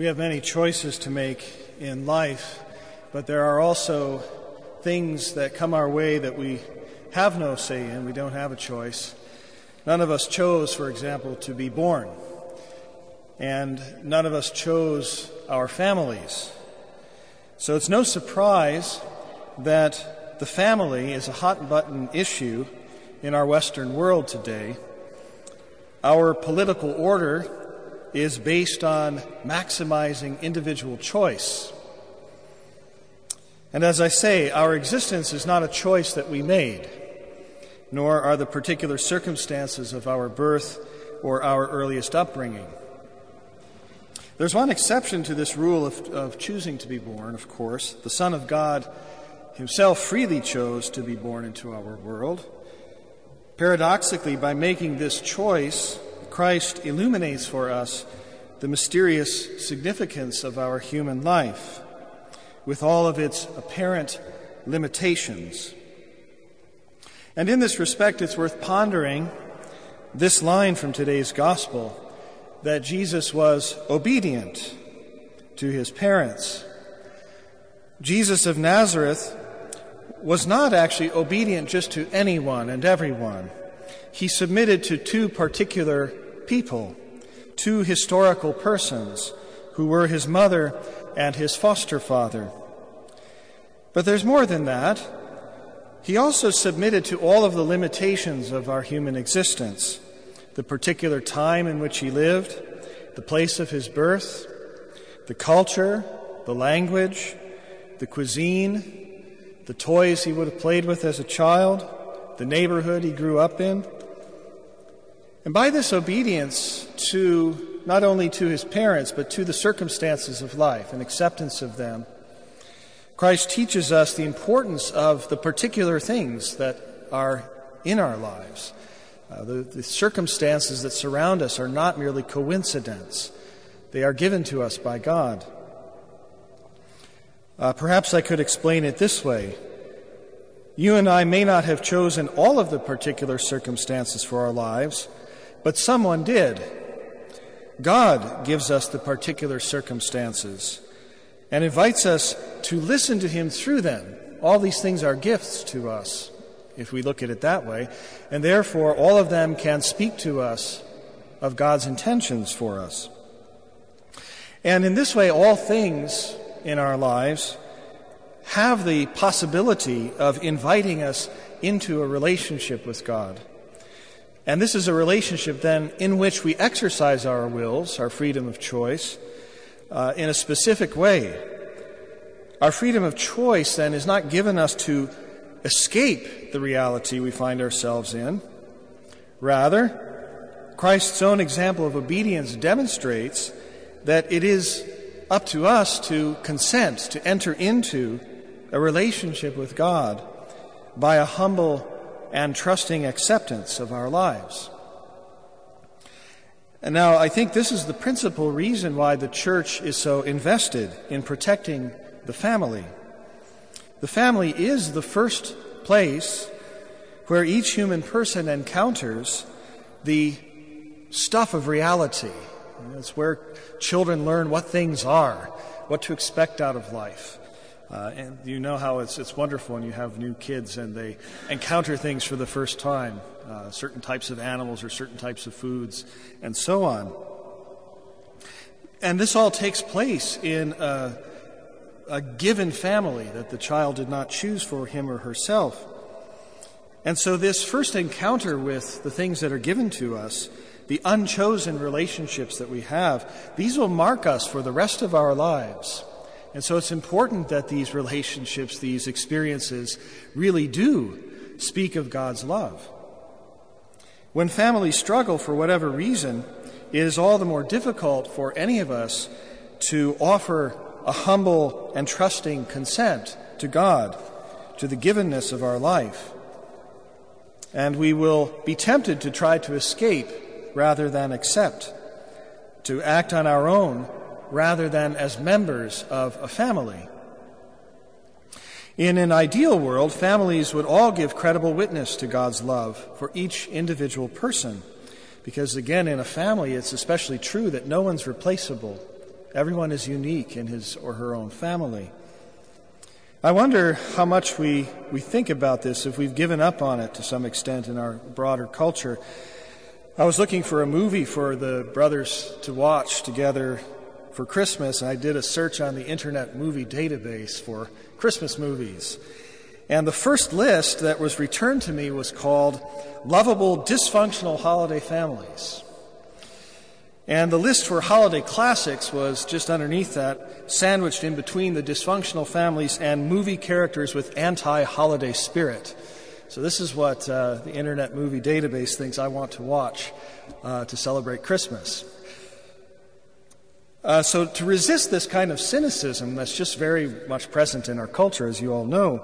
We have many choices to make in life, but there are also things that come our way that we have no say in. We don't have a choice. None of us chose, for example, to be born. And none of us chose our families. So it's no surprise that the family is a hot button issue in our Western world today. Our political order is based on maximizing individual choice. And as I say, our existence is not a choice that we made, nor are the particular circumstances of our birth or our earliest upbringing. There's one exception to this rule of, of choosing to be born, of course. The Son of God himself freely chose to be born into our world. Paradoxically, by making this choice, Christ illuminates for us the mysterious significance of our human life with all of its apparent limitations. And in this respect, it's worth pondering this line from today's gospel that Jesus was obedient to his parents. Jesus of Nazareth was not actually obedient just to anyone and everyone. He submitted to two particular people, two historical persons who were his mother and his foster father. But there's more than that. He also submitted to all of the limitations of our human existence the particular time in which he lived, the place of his birth, the culture, the language, the cuisine, the toys he would have played with as a child, the neighborhood he grew up in. And by this obedience to not only to his parents, but to the circumstances of life and acceptance of them, Christ teaches us the importance of the particular things that are in our lives. Uh, the, the circumstances that surround us are not merely coincidence, they are given to us by God. Uh, perhaps I could explain it this way. You and I may not have chosen all of the particular circumstances for our lives, but someone did. God gives us the particular circumstances and invites us to listen to Him through them. All these things are gifts to us, if we look at it that way, and therefore all of them can speak to us of God's intentions for us. And in this way, all things in our lives have the possibility of inviting us into a relationship with God. And this is a relationship then in which we exercise our wills, our freedom of choice, uh, in a specific way. Our freedom of choice then is not given us to escape the reality we find ourselves in. Rather, Christ's own example of obedience demonstrates that it is up to us to consent, to enter into a relationship with God by a humble and trusting acceptance of our lives. And now, I think this is the principal reason why the church is so invested in protecting the family. The family is the first place where each human person encounters the stuff of reality. It's where children learn what things are, what to expect out of life. Uh, and you know how it's, it's wonderful when you have new kids and they encounter things for the first time, uh, certain types of animals or certain types of foods, and so on. And this all takes place in a, a given family that the child did not choose for him or herself. And so, this first encounter with the things that are given to us, the unchosen relationships that we have, these will mark us for the rest of our lives. And so it's important that these relationships, these experiences, really do speak of God's love. When families struggle for whatever reason, it is all the more difficult for any of us to offer a humble and trusting consent to God, to the givenness of our life. And we will be tempted to try to escape rather than accept, to act on our own rather than as members of a family. In an ideal world, families would all give credible witness to God's love for each individual person. Because again, in a family, it's especially true that no one's replaceable. Everyone is unique in his or her own family. I wonder how much we, we think about this if we've given up on it to some extent in our broader culture. I was looking for a movie for the brothers to watch together for Christmas, and I did a search on the Internet Movie Database for Christmas movies. And the first list that was returned to me was called Lovable Dysfunctional Holiday Families. And the list for holiday classics was just underneath that, sandwiched in between the dysfunctional families and movie characters with anti holiday spirit. So, this is what uh, the Internet Movie Database thinks I want to watch uh, to celebrate Christmas. Uh, so, to resist this kind of cynicism that's just very much present in our culture, as you all know,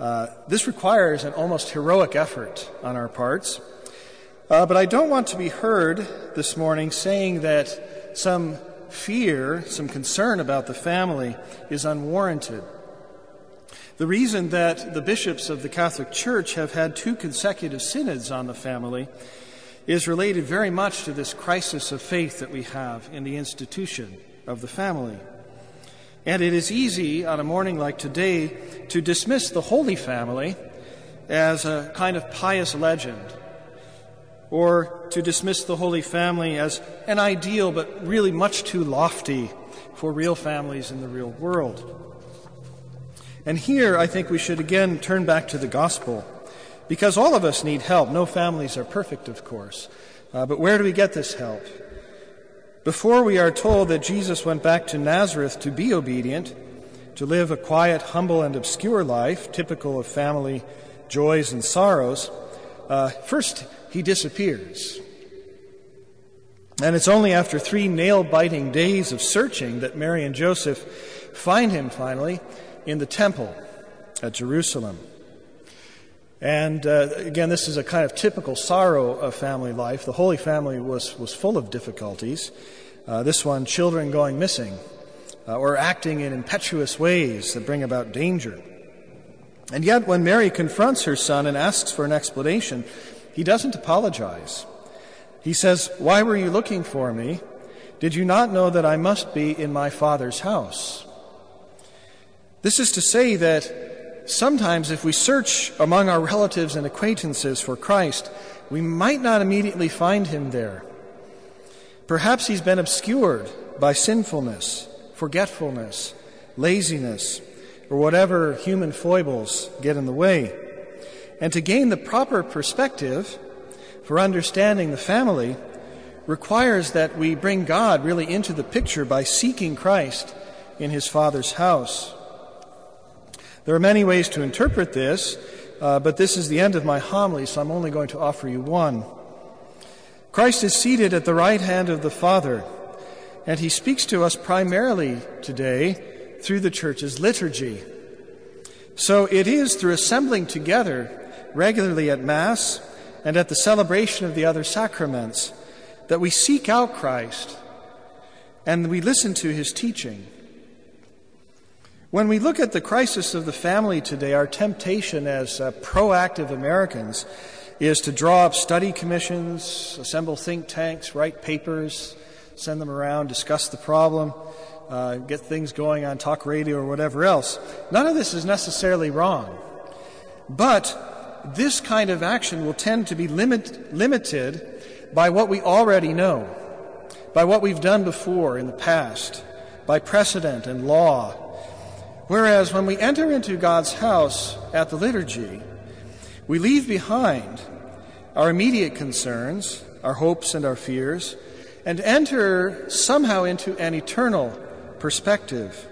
uh, this requires an almost heroic effort on our parts. Uh, but I don't want to be heard this morning saying that some fear, some concern about the family is unwarranted. The reason that the bishops of the Catholic Church have had two consecutive synods on the family is related very much to this crisis of faith that we have in the institution of the family. And it is easy on a morning like today to dismiss the Holy Family as a kind of pious legend or to dismiss the Holy Family as an ideal but really much too lofty for real families in the real world. And here I think we should again turn back to the gospel because all of us need help. No families are perfect, of course. Uh, but where do we get this help? Before we are told that Jesus went back to Nazareth to be obedient, to live a quiet, humble, and obscure life, typical of family joys and sorrows, uh, first he disappears. And it's only after three nail biting days of searching that Mary and Joseph find him finally in the temple at Jerusalem. And uh, again, this is a kind of typical sorrow of family life. The Holy Family was, was full of difficulties. Uh, this one, children going missing uh, or acting in impetuous ways that bring about danger. And yet, when Mary confronts her son and asks for an explanation, he doesn't apologize. He says, Why were you looking for me? Did you not know that I must be in my Father's house? This is to say that sometimes if we search among our relatives and acquaintances for Christ, we might not immediately find him there. Perhaps he's been obscured by sinfulness, forgetfulness, laziness, or whatever human foibles get in the way. And to gain the proper perspective for understanding the family requires that we bring God really into the picture by seeking Christ in his Father's house. There are many ways to interpret this, uh, but this is the end of my homily, so I'm only going to offer you one. Christ is seated at the right hand of the Father, and he speaks to us primarily today through the church's liturgy. So it is through assembling together regularly at Mass and at the celebration of the other sacraments that we seek out Christ and we listen to his teaching. When we look at the crisis of the family today, our temptation as uh, proactive Americans is to draw up study commissions, assemble think tanks, write papers, send them around, discuss the problem, uh, get things going on talk radio or whatever else. None of this is necessarily wrong. But this kind of action will tend to be limit, limited by what we already know, by what we've done before in the past, by precedent and law. Whereas when we enter into God's house at the liturgy, we leave behind our immediate concerns, our hopes and our fears, and enter somehow into an eternal perspective.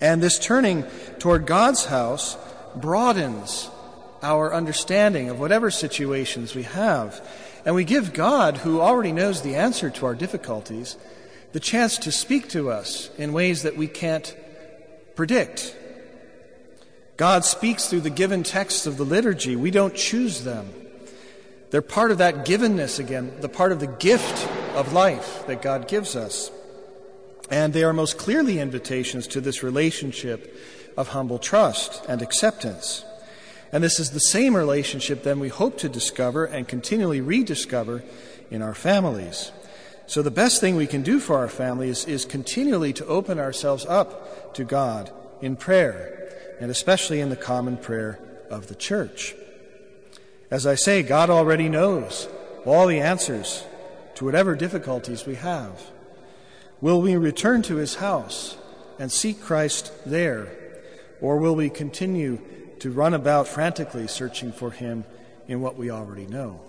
And this turning toward God's house broadens our understanding of whatever situations we have. And we give God, who already knows the answer to our difficulties, the chance to speak to us in ways that we can't predict. God speaks through the given texts of the liturgy. We don't choose them. They're part of that givenness again, the part of the gift of life that God gives us. And they are most clearly invitations to this relationship of humble trust and acceptance. And this is the same relationship then we hope to discover and continually rediscover in our families. So, the best thing we can do for our family is, is continually to open ourselves up to God in prayer, and especially in the common prayer of the church. As I say, God already knows all the answers to whatever difficulties we have. Will we return to his house and seek Christ there, or will we continue to run about frantically searching for him in what we already know?